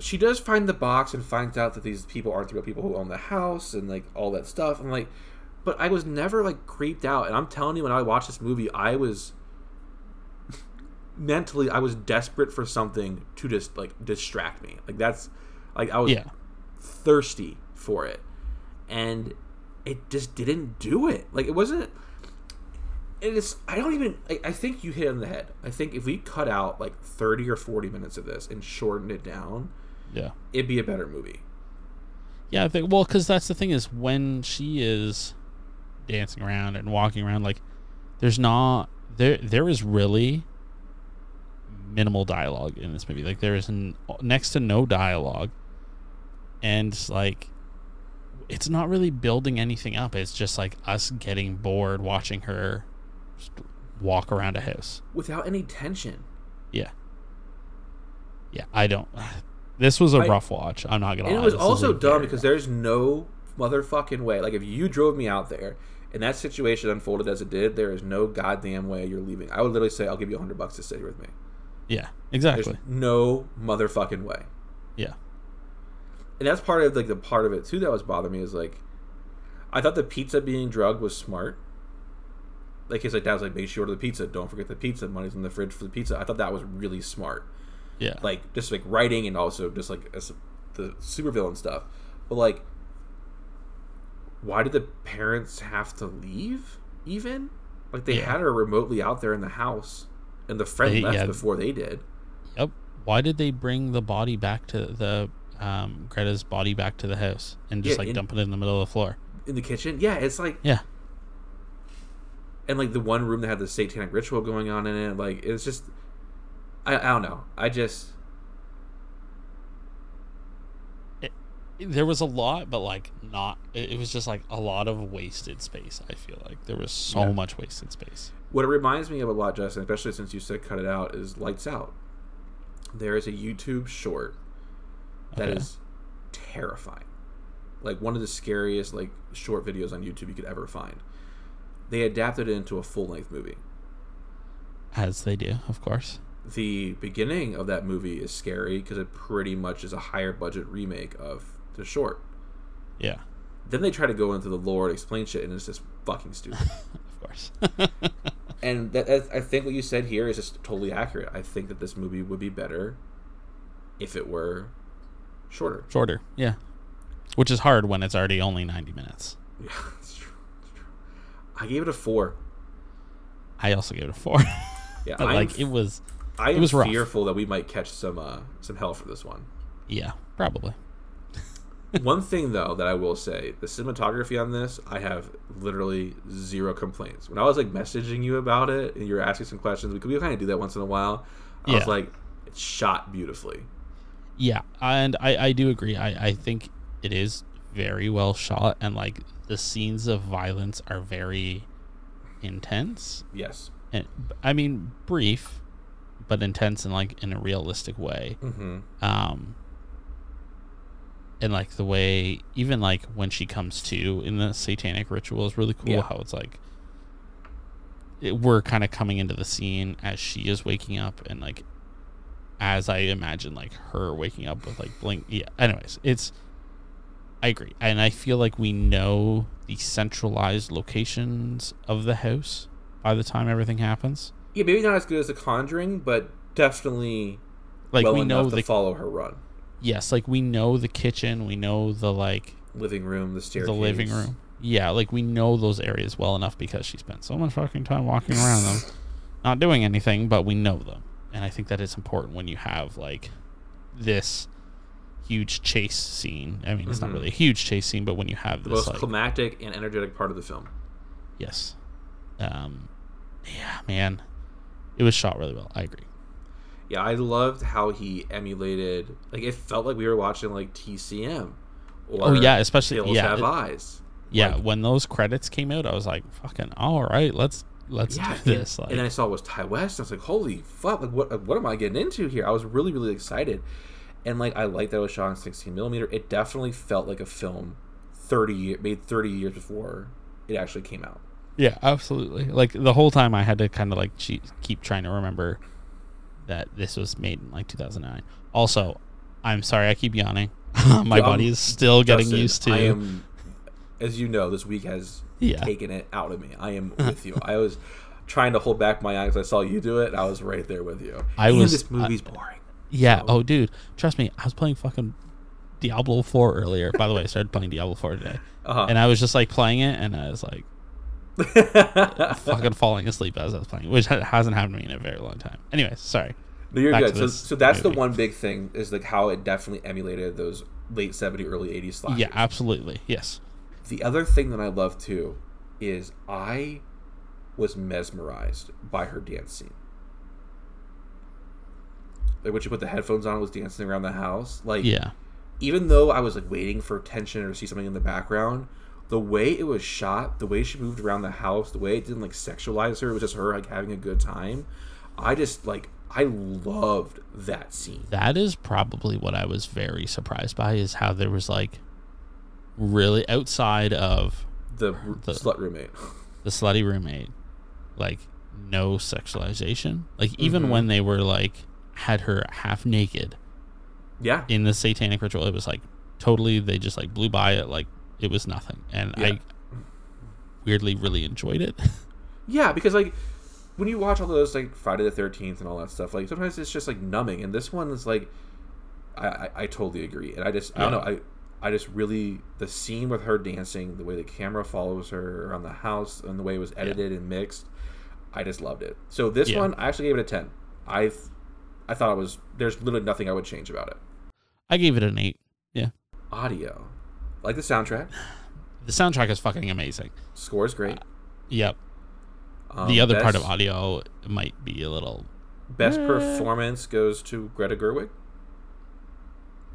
she does find the box and finds out that these people aren't the real people who own the house and like all that stuff. And like but i was never like creeped out. And i'm telling you when i watched this movie i was (laughs) mentally i was desperate for something to just like distract me. Like that's like i was yeah. thirsty for it. And it just didn't do it. Like it wasn't it is i don't even I, I think you hit it on the head. I think if we cut out like 30 or 40 minutes of this and shortened it down Yeah. it'd be a better movie Yeah, I think well, because that's the thing is when she is dancing around and walking around, like there's not there. There is really minimal dialogue in this movie. Like there is n- next to no dialogue, and like it's not really building anything up. It's just like us getting bored watching her walk around a house. without any tension Yeah. Yeah, I don't. This was a I- rough watch. I'm not gonna. and it was This also dumb because there's no motherfucking way like if you drove me out there and that situation unfolded as it did there is no goddamn way you're leaving i would literally say i'll give you a hundred bucks to stay here with me Yeah, there's exactly. no motherfucking way Yeah. and that's part of like the part of it too that was bothering me is like I thought the pizza being drugged was smart. Like his like dad was like, make sure you order the pizza. Don't forget the pizza. Money's in the fridge for the pizza. I thought that was really smart. Yeah. Like just like writing and also just like as the supervillain stuff. But like, why did the parents have to leave? Even like they Yeah. had her remotely out there in the house, and the friend They- left yeah. before they did. Yep. Why did they bring the body back to the um, Greta's body back to the house and just Yeah, like in- dump it in the middle of the floor? in the kitchen. Yeah, it's like Yeah. and like the one room that had the satanic ritual going on in it. Like it's just, I, I don't know. I just There was a lot, but like not. It, it was just like a lot of wasted space. I feel like there was so Yeah. much wasted space. what it reminds me of a lot, Justin, especially since you said cut it out, is Lights Out. There is a YouTube short that is Okay. terrifying. Like one of the scariest like short videos on YouTube you could ever find. They adapted it into a full length movie. As they do, of course. The beginning of that movie is scary because it pretty much is a higher budget remake of the short. Yeah, Then they try to go into the lore and explain shit, and it's just fucking stupid. (laughs) of course. (laughs) and that, that- I think what you said here is just totally accurate. I think that this movie would be better if it were shorter. Shorter. Yeah, which is hard when it's already only ninety minutes. (laughs) Yeah, true. I gave it a four. I also gave it a four. Yeah, like it was. I it am fearful that we might catch some uh, some hell for this one. Yeah, probably. (laughs) One thing though that I will say, the cinematography on this, I have literally zero complaints. When I was like messaging you about it and you were asking some questions, we could we kind of do that once in a while. I was like, it's shot beautifully. Yeah, and I, I do agree. I, I think it is very well shot, and like the scenes of violence are very intense. Yes. And I mean, brief, but intense in like in a realistic way. Mm-hmm. Um, and like the way, even like when she comes to in the satanic ritual is really cool. Yeah. How it's like it, we're kind of coming into the scene as she is waking up, and like as I imagine like her waking up with like blink. Yeah. Anyways, it's. I agree, and I feel like we know the centralized locations of the house by the time everything happens. Yeah, maybe not as good as The Conjuring, but definitely Like well we know the to follow her run. yes, like we know the kitchen, we know the like Living room, the staircase, the living room. Yeah, like we know those areas well enough because she spent so much fucking time walking around them, (laughs) not doing anything, but we know them. And I think that it's important when you have like this huge chase scene. I mean, it's not Mhm. really a huge chase scene, but when you have The this most like climactic and energetic part of the film. yes, um, yeah, man, it was shot really well. I agree. Yeah, I loved how he emulated. Like it felt like we were watching like TCM. Oh, yeah, especially- Hills yeah, Have it- Eyes. Yeah, Like- when those credits came out, I was like, "Fucking all right, let's let's Yeah, do this." and, Like, and I saw it was Ti West. And I was like, "Holy fuck! Like, what? What am I getting into here?" I was really, really excited, and like I liked that it was shot in 16 millimeter. It definitely felt like a film 30 made 30 years before it actually came out. Yeah, absolutely. Like the whole time, I had to kind of like che- keep trying to remember that this was made in like 2009. Also, I'm sorry, I keep yawning. (laughs) My Yeah, body is still getting used to. I am, as you know, this week has Yeah. taken it out of me. I am (laughs) with you. I was trying to hold back my eyes. I saw you do it. And I was right there with you. I was- This movie's boring. yeah. so- Oh, dude, trust me. I was playing fucking Diablo 4 earlier. By the way, I started playing Diablo 4 today, Uh-huh. and I was just like playing it, and I was like (laughs) fucking falling asleep as I was playing, which hasn't happened to me in a very long time. Anyways, sorry. No, you're Back good. So, so that's the one big thing is like how it definitely emulated those late 70s, early 80s slashers. Yeah, absolutely. Yes. The other thing that I love too is I was mesmerized by her dance scene. Like when she put the headphones on, was dancing around the house. Like Yeah. even though I was like waiting for tension or see something in the background, the way it was shot, the way she moved around the house, the way it didn't like sexualize her, it was just her like having a good time. I just like I loved that scene. that is probably what I was very surprised by is how there was like really outside of The, The- slut roommate. (laughs) the slutty roommate, like no sexualization. Like even Mhm. when they were like had her half naked Yeah. in the satanic ritual, it was like totally they just like blew by it like it was nothing. And Yeah. I weirdly really enjoyed it. (laughs) Yeah, because like when you watch all those like Friday the Thirteenth and all that stuff, like sometimes it's just like numbing, and this one is like, I I, I totally agree, and I just I don't know I I just really the scene with her dancing, the way the camera follows her around the house, and the way it was edited and mixed, I just loved it. So this Yeah. one I actually gave it a ten. I I thought it was there's literally nothing I would change about it. I gave it an eight. Yeah. Audio, like the soundtrack, The soundtrack is fucking amazing. score is great. Yep. Um, the other part of audio might be a little Best Eh. performance goes to Greta Gerwig.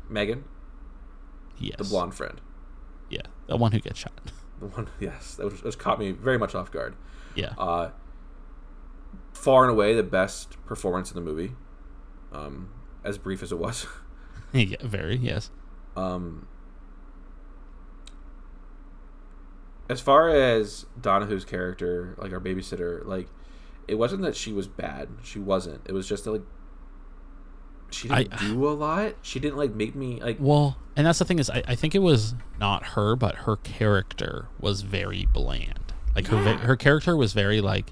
Megan, yes. the blonde friend. Yeah. The one who gets shot. (laughs) The one, yes, that was, which caught me very much off guard. Yeah. Uh, far and away the best performance in the movie, um, as brief as it was. (laughs) (laughs) yeah, very, yes. Um, as far as Donahue's character, like our babysitter, like it wasn't that she was bad. She wasn't. It was just that, like she didn't I- do a lot. She didn't like make me like Well, and that's the thing is, I, I think it was not her, but her character was very bland. Like her Yeah. her character was very like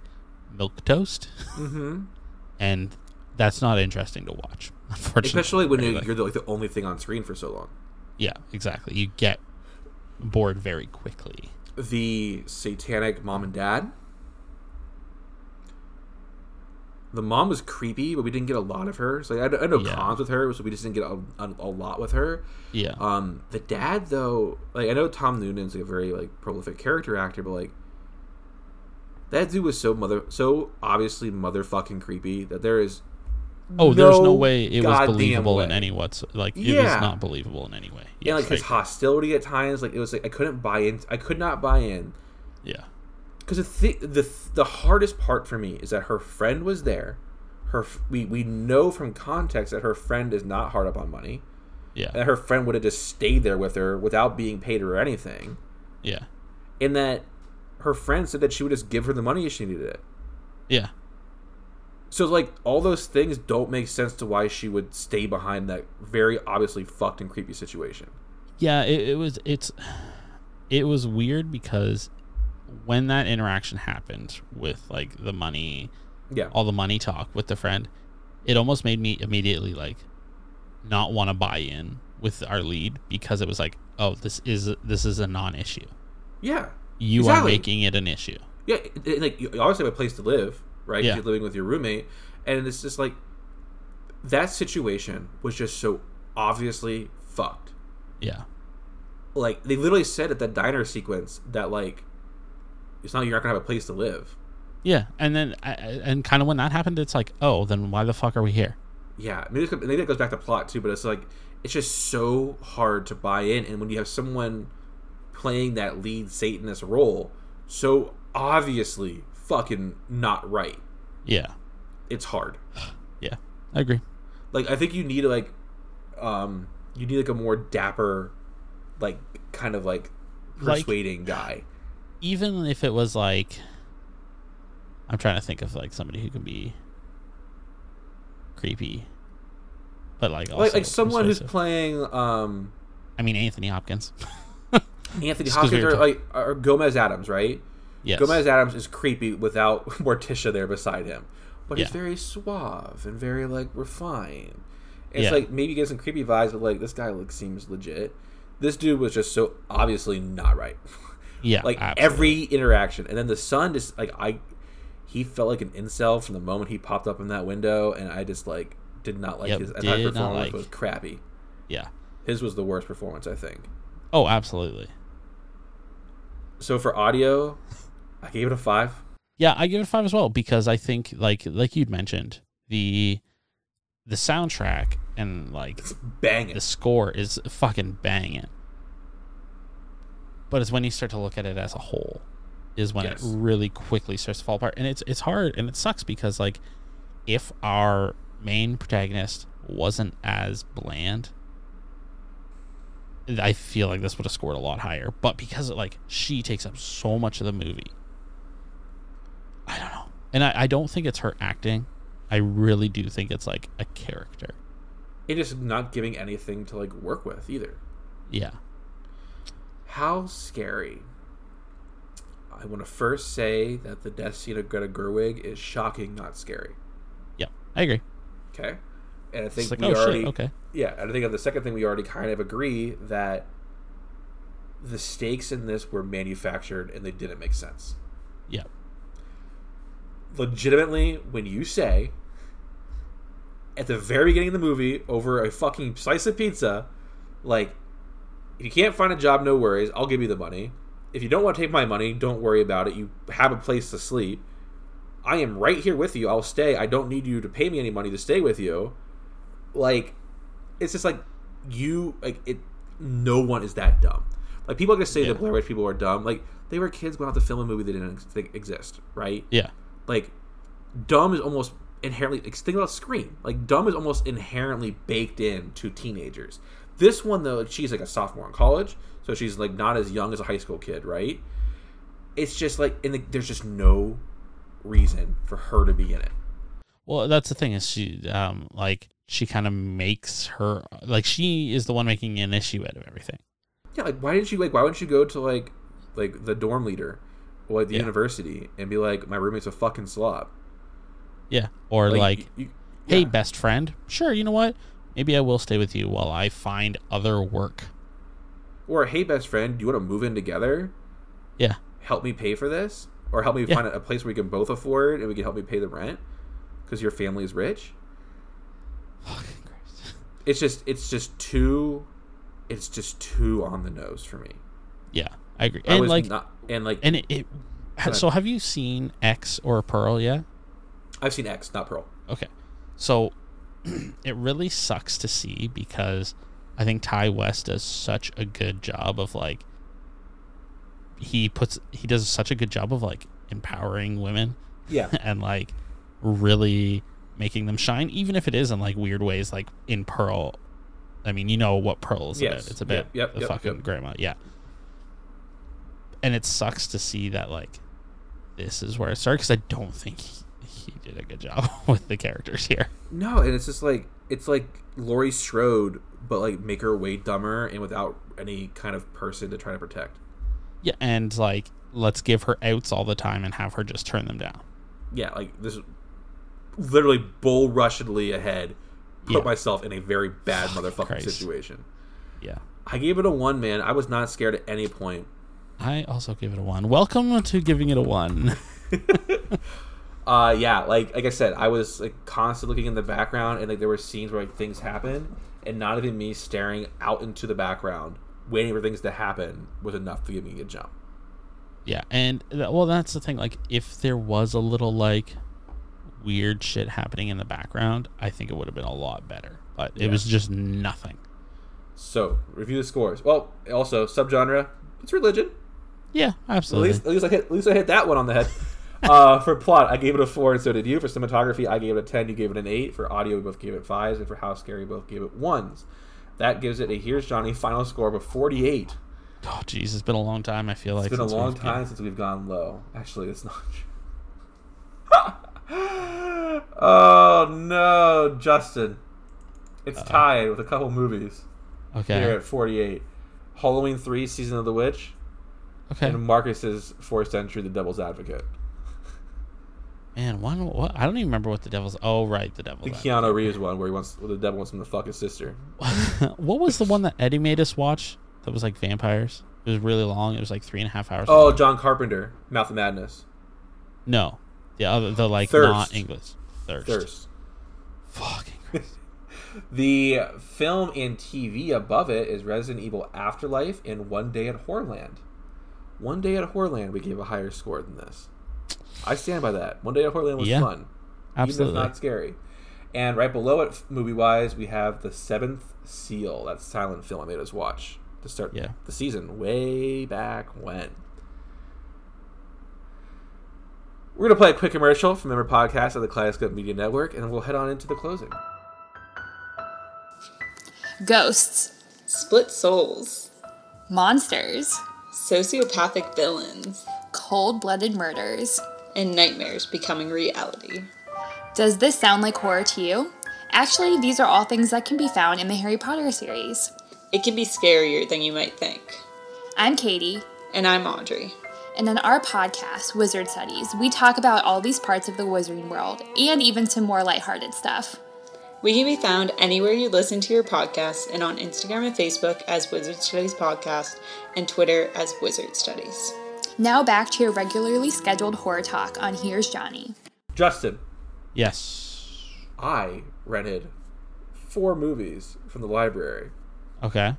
milk toast, mhm. (laughs) and that's not interesting to watch. (laughs) Unfortunately, especially when for you- anybody. you're the, like the only thing on screen for so long. yeah, exactly. You get bored very quickly. The satanic mom and dad. The mom was creepy, but we didn't get a lot of her. So I had, I had no Yeah. cons with her, so we just didn't get a, a, a lot with her. Yeah, Um, the dad, though, like I know Tom Noonan's like a very like prolific character actor, but like that dude was so mother, so obviously motherfucking creepy that there is. Oh, there's no way it was believable in any what's like it Yeah. was not believable in any way. Yeah, like his hostility at times, like it was like I couldn't buy in. I could not buy in yeah, because the, th- the the hardest part for me is that her friend was there. Her f- we we know from context that her friend is not hard up on money. yeah, That her friend would have just stayed there with her without being paid or anything. yeah, And that her friend said that she would just give her the money if she needed it. yeah. So like all those things don't make sense to why she would stay behind that very obviously fucked and creepy situation. yeah it, it was it's it was weird because when that interaction happened with like the money Yeah. all the money talk with the friend it almost made me immediately like not want to buy in with our lead because it was like oh this is this is a non-issue Yeah. you are making it an issue Yeah, it, it- like you obviously have a place to live, right? Yeah. You're living with your roommate, and it's just like that situation was just so obviously fucked. yeah Like they literally said at that diner sequence that like it's not you're not gonna have a place to live. yeah and then I- I- and kind of when that happened it's like oh then why the fuck are we here Yeah, maybe, it's, maybe that goes back to plot too, but it's like it's just so hard to buy in, and when you have someone playing that lead Satanist role, so obviously fucking not right, yeah it's hard. yeah i agree like I think you need like um you need like a more dapper like kind of like Like- persuading guy. even if it was like I'm trying to think of like somebody who can be creepy, but like also Like like someone who's playing um I mean Anthony Hopkins. (laughs) Anthony Just 'cause we Hopkins or like or Gomez Addams, right? Yes. Gomez Addams is creepy without (laughs) Morticia there beside him. But he's very suave and very like refined. It's Yeah. like maybe you get some creepy vibes, but like this guy like seems legit. This dude was just so obviously not right. (laughs) yeah, like absolutely. every interaction and then the son just like i he felt like an incel from the moment he popped up in that window and i just like did not like Yep, his I thought did his not performance like. was crappy yeah. his was the worst performance i think Oh, absolutely. so for audio i gave it a five Yeah, I give it five as well because I think like like you'd mentioned the the soundtrack and like it's banging the score is fucking banging. But it's when you start to look at it as a whole is when Yes. it really quickly starts to fall apart. And it's it's hard and it sucks because like if our main protagonist wasn't as bland, I feel like this would have scored a lot higher. But because like she takes up so much of the movie, I don't know. And I, I don't think it's her acting. I really do think it's like a character. it is not giving anything to like work with either Yeah. how scary i want to first say that the death scene of greta gerwig is shocking not scary Yeah. I agree. okay and i think like, we oh already shit, okay. Yeah, and I think on the second thing we already kind of agree that the stakes in this were manufactured and they didn't make sense. Yeah. Legitimately, when you say at the very beginning of the movie over a fucking slice of pizza, like, if you can't find a job, no worries, I'll give you the money. If you don't want to take my money, don't worry about it. You have a place to sleep. I am right here with you. I'll stay. I don't need you to pay me any money to stay with you. Like, it's just like you like it. No one is that dumb. Like people are going to say Yeah. the Blair Witch people are dumb. Like they were kids going out to film a movie that didn't exist, right? Yeah. Like dumb is almost inherently. Like, think about Scream. Like dumb is almost inherently baked in to teenagers. This one though, she's like a sophomore in college, so she's like not as young as a high school kid, right? It's just like, and like, there's just no reason for her to be in it. Well, that's the thing is she um like she kind of makes her like she is the one making an issue out of everything. Yeah, like why didn't you like why wouldn't you go to like like the dorm leader or like the Yeah. university and be like my roommate's a fucking slob? Yeah. Or like, you- you- hey, yeah. best friend, sure, you know what? Maybe I will stay with you while I find other work. or hey best friend, do you want to move in together? Yeah. Help me pay for this, or help me Yeah. find a place where we can both afford and we can help me pay the rent because your family is rich. Fucking Christ. It's just it's just too it's just too on the nose for me. Yeah, I agree. And was like not and like and it, it so have you seen X or Pearl yet? I've seen X, not Pearl. Okay. So (clears throat) it really sucks to see because I think Ti West does such a good job of like he puts he does such a good job of like empowering women Yeah. (laughs) and like really making them shine even if it is in like weird ways like in Pearl. I mean, you know what Pearl is Yes. about. It's about Yep, yep, the yep, fucking grandma. Yeah. And it sucks to see that like this is where it started because I don't think he, he did a good job (laughs) with the characters here. No, and it's just like it's like Laurie Strode, but like make her way dumber and without any kind of person to try to protect. Yeah, and like let's give her outs all the time and have her just turn them down. Yeah, like this literally bull rushedly ahead. Put Yeah. myself in a very bad (sighs) motherfucking Christ. situation. Yeah. I gave it a one, man. I was not scared at any point. I also give it a one. Welcome to giving it a one. (laughs) Uh, yeah, like like I said, I was like constantly looking in the background, and like there were scenes where like things happen, and not even me staring out into the background, waiting for things to happen, was enough to give me a jump. yeah, and th- well, that's the thing. Like, if there was a little like weird shit happening in the background, I think it would have been a lot better. But it Yeah. was just nothing. So review the scores. Well, also subgenre, it's religion. Yeah, At absolutely. least, at least I hit, at least I hit that one on the head. uh, for plot, I gave it a four, and so did you. For cinematography, I gave it a ten. You gave it an eight. For audio, we both gave it fives, and for house scary, we both gave it ones. That gives it a here's Johnny final score of a forty-eight. oh, jeez, it's been a long time. I feel like It's been a long time since we've gone low. Actually, it's not true. (laughs) oh no, Justin! It's tied with a couple movies Okay. here at forty-eight. Halloween three, season of the witch, okay. and Marcus's forced entry, the Devil's Advocate. Man, one. What? I don't even remember what the devil's. Oh, right, the devil's. The Advocate. Keanu Reeves one where he wants where the devil wants him to fuck his sister. (laughs) what was the one that Eddie made us watch? That was like vampires. It was really long. It was like three and a half hours. Oh, long. John Carpenter, Mouth of Madness, no, the other, the like Thirst. not English. Thirst. Thirst. Fucking. (laughs) The film and TV above it is Resident Evil Afterlife and One Day at Horrorland. One Day at Horrorland, we gave a higher score than this. I stand by that. One Day at Horrorland was Yeah, fun, Absolutely. even if not scary. And right below it, movie wise, we have The Seventh Seal. That silent film I made us watch to start Yeah. the season way back when. We're gonna play a quick commercial from Member Podcast of the Kaleidoscope Media Network, and we'll head on into the closing. Ghosts, Split souls, monsters, sociopathic villains, cold blooded murders. and nightmares becoming reality. Does this sound like horror to you? Actually, these are all things that can be found in the Harry Potter series. It can be scarier than you might think. I'm Katie, And I'm Audrey. and on our podcast, Wizard Studies, we talk about all these parts of the wizarding world and even some more lighthearted stuff. We can be found anywhere you listen to your podcasts and on Instagram and Facebook as Wizard Studies Podcast and Twitter as Wizard Studies. Now back to your regularly scheduled horror talk on Here's Johnny. Justin, Yes. I rented four movies from the library. Okay.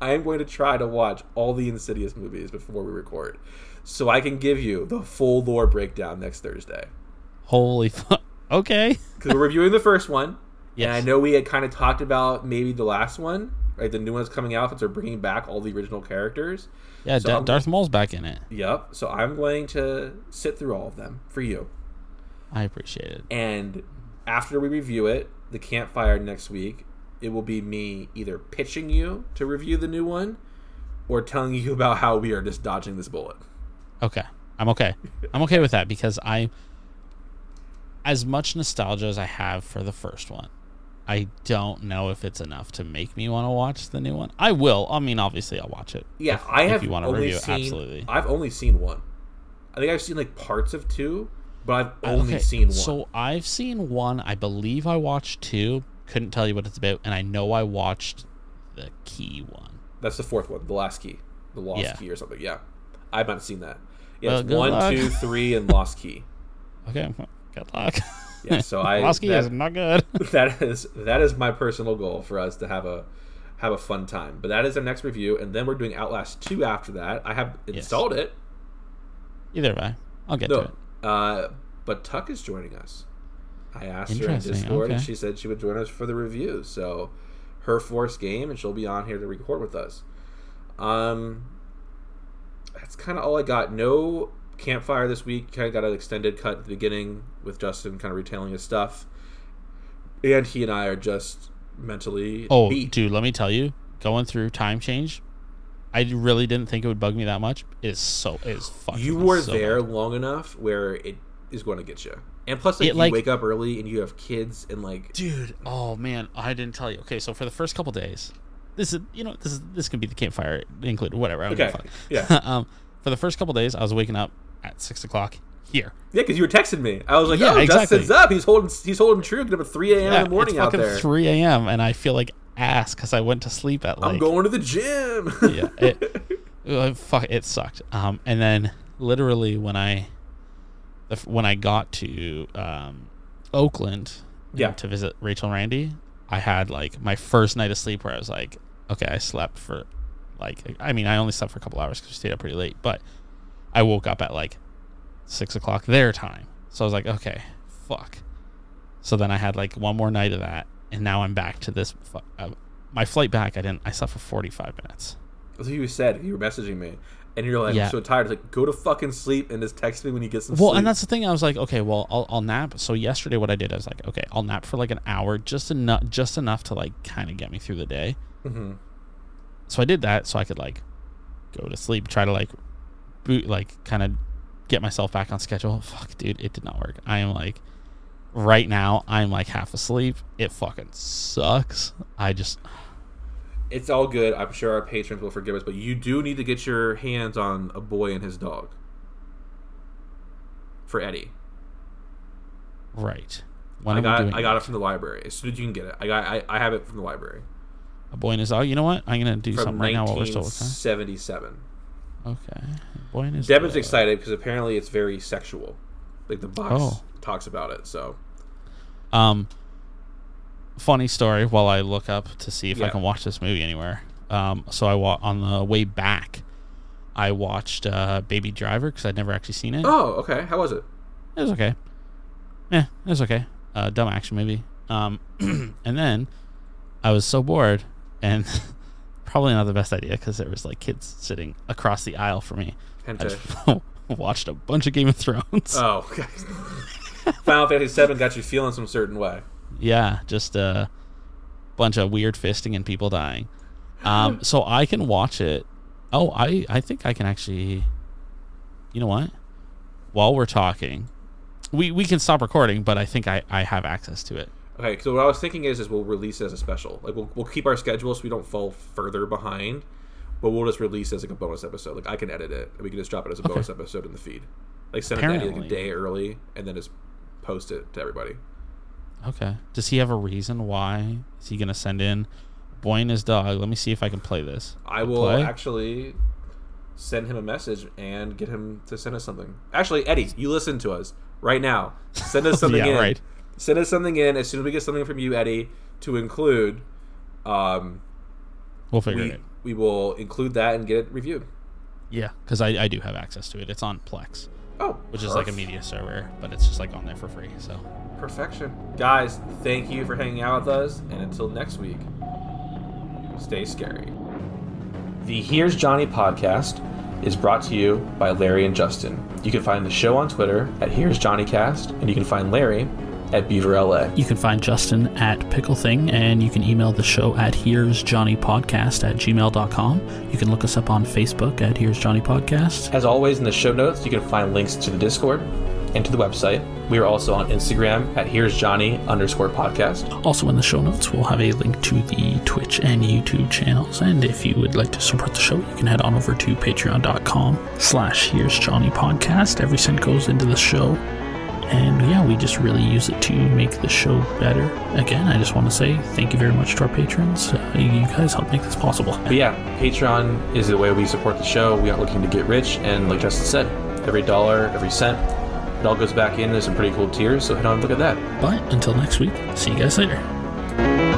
I am going to try to watch all the Insidious movies before we record, so I can give you the full lore breakdown next Thursday. Holy fuck. (laughs) Okay. Because we're reviewing the first one, Yes. and I know we had kind of talked about maybe the last one, right? The new one's coming out since they're bringing back all the original characters. Yeah, So Da- Darth Maul's back in it. Yep. So I'm going to sit through all of them for you. I appreciate it. And after we review it, the campfire next week, it will be me either pitching you to review the new one or telling you (laughs) about how we are just dodging this bullet. Okay. I'm okay. I'm okay with that because I as much nostalgia as I have for the first one, I don't know if it's enough to make me want to watch the new one. I will. I mean, obviously, I'll watch it. Yeah, if, I if have you want to only review it, seen. absolutely. I've only seen one. I think I've seen like parts of two, but I've only seen one. So I've seen one. I believe I watched two. Couldn't tell you what it's about, and I know I watched the key one. That's the fourth one, the last key, the lost Yeah. key or something. Yeah, I've not seen that. Yeah, Well, one, luck. two, three, and lost key. (laughs) Okay, good luck. (laughs) Yeah, so I Lasky that- is not good. (laughs) that is that is my personal goal for us to have a have a fun time. But that is our next review, and then we're doing Outlast two after that. I have installed it. Either way, I'll get to it. No, uh, but Tuck is joining us. I asked her in Discord, and she said she would join us for the review. So, her force game, and she'll be on here to record with us. Um, that's kind of all I got. No campfire this week. Kind of got an extended cut at the beginning with Justin kind of retailing his stuff, and he and I are just mentally Oh, beat. dude, let me tell you, going through time change, I really didn't think it would bug me that much. It is so it is fucking. you were so there bad. long enough where it is going to get you. And plus, like It, you like- wake up early and you have kids and like dude. Oh man, I didn't tell you. Okay, so for the first couple days, this is you know this is this can be the campfire included, whatever. I don't give a Okay, fuck. yeah. (laughs) um, for the first couple days, I was waking up at six o'clock here. Yeah, because you were texting me. I was like, Yeah, "Oh, exactly. Justin's up. He's holding. He's holding true. Get up at three a.m. in the morning out there. three a.m. and I feel like ass because I went to sleep at like I'm going to the gym. (laughs) yeah, it, (laughs) uh, fuck, it sucked. Um, and then literally when I, when I got to um, Oakland, Yeah. to visit Rachel and Randy, I had like my first night of sleep where I was like, okay, I slept for, like, I mean, I only slept for a couple hours because we stayed up pretty late, but I woke up at like six o'clock their time, so I was like, okay, fuck. So then I had like one more night of that, and now I'm back to this. Fu- uh, my flight back, I didn't. I slept for 45 minutes. That's what you said. You were messaging me, and you're like, Yeah. "I'm so tired." It's like, go to fucking sleep and just text me when you get some Well, sleep. and that's the thing. I was like, okay, well, I'll, I'll nap. So yesterday, what I did, I was like, okay, I'll nap for like an hour, just enough, just enough to like kind of get me through the day. Mhm. So I did that, so I could like go to sleep, try to like boot, like kind of get myself back on schedule. Fuck, dude, it did not work. I am like, right now, I'm like half asleep. It fucking sucks. I just, It's all good. I'm sure our patrons will forgive us, but you do need to get your hands on a boy and his dog for Eddie. right. When I got I got it from the library. As soon as you can get it, I got I, I have it from the library a boy and his dog? You know what? I'm gonna do from something right now while we're still with time. 1977. Okay. Boy Devin's excited because apparently it's very sexual. Like the box Oh. talks about it. So Um, funny story. While I look up to see if I can watch this movie anywhere. Um, so I wa- on the way back, I watched uh, Baby Driver because I'd never actually seen it. oh okay, how was it? It was okay. Yeah, it was okay. Uh, dumb action movie. Um, (clears throat) and then I was so bored, and (laughs) probably not the best idea because there was like kids sitting across the aisle from me. I just (laughs) watched a bunch of Game of Thrones. Oh. (laughs) Final Fantasy VII got you feeling some certain way. Yeah, just a bunch of weird fisting and people dying. Um, (laughs) so I can watch it. Oh, I I think I can actually. You know what? While we're talking, we we can stop recording, but I think I I have access to it. Okay, so what I was thinking is, is we'll release it as a special. Like we'll, we'll keep our schedule so we don't fall further behind, but we'll just release it as like a bonus episode. Like I can edit it, and we can just drop it as a bonus episode in the feed. Like send it to Eddie like a day early, and then just post it to everybody. Okay. Does he have a reason why? Is he gonna send in boy and his dog? Let me see if I can play this. I will Play? actually send him a message and get him to send us something. Actually, Eddie, you listen to us right now. Send us (laughs) something Yeah, in. right. Send us something in as soon as we get something from you, Eddie, to include. Um, We'll figure we it. out. we will include that and get it reviewed. Yeah, because I, I do have access to it. It's on Plex, Oh, which is like a media server, but it's just like on there for free. So perfection, guys. Thank you for hanging out with us, and until next week, stay scary. The Here's Johnny podcast is brought to you by Larry and Justin. You can find the show on Twitter at Here's Johnny Cast, and you can find Larry at Beaver LA. You can find Justin at Pickle Thing, and you can email the show at Here's Johnny Podcast at gmail.com. You can look us up on Facebook at Here's Johnny Podcast. As always, in the show notes, you can find links to the Discord, and to the website. We are also on Instagram at Here's Johnny underscore podcast. Also, in the show notes, we'll have a link to the Twitch and YouTube channels. And if you would like to support the show, you can head on over to patreon.com slash Here's Johnny Podcast. Every cent goes into the show. And yeah, we just really use it to make the show better. Again, I just want to say thank you very much to our patrons. Uh, you guys help make this possible. But yeah, Patreon is the way we support the show. We aren't looking to get rich, and like Justin said, every dollar, every cent, it all goes back in. There's some pretty cool tiers. So head on and look at that. But until next week, see you guys later.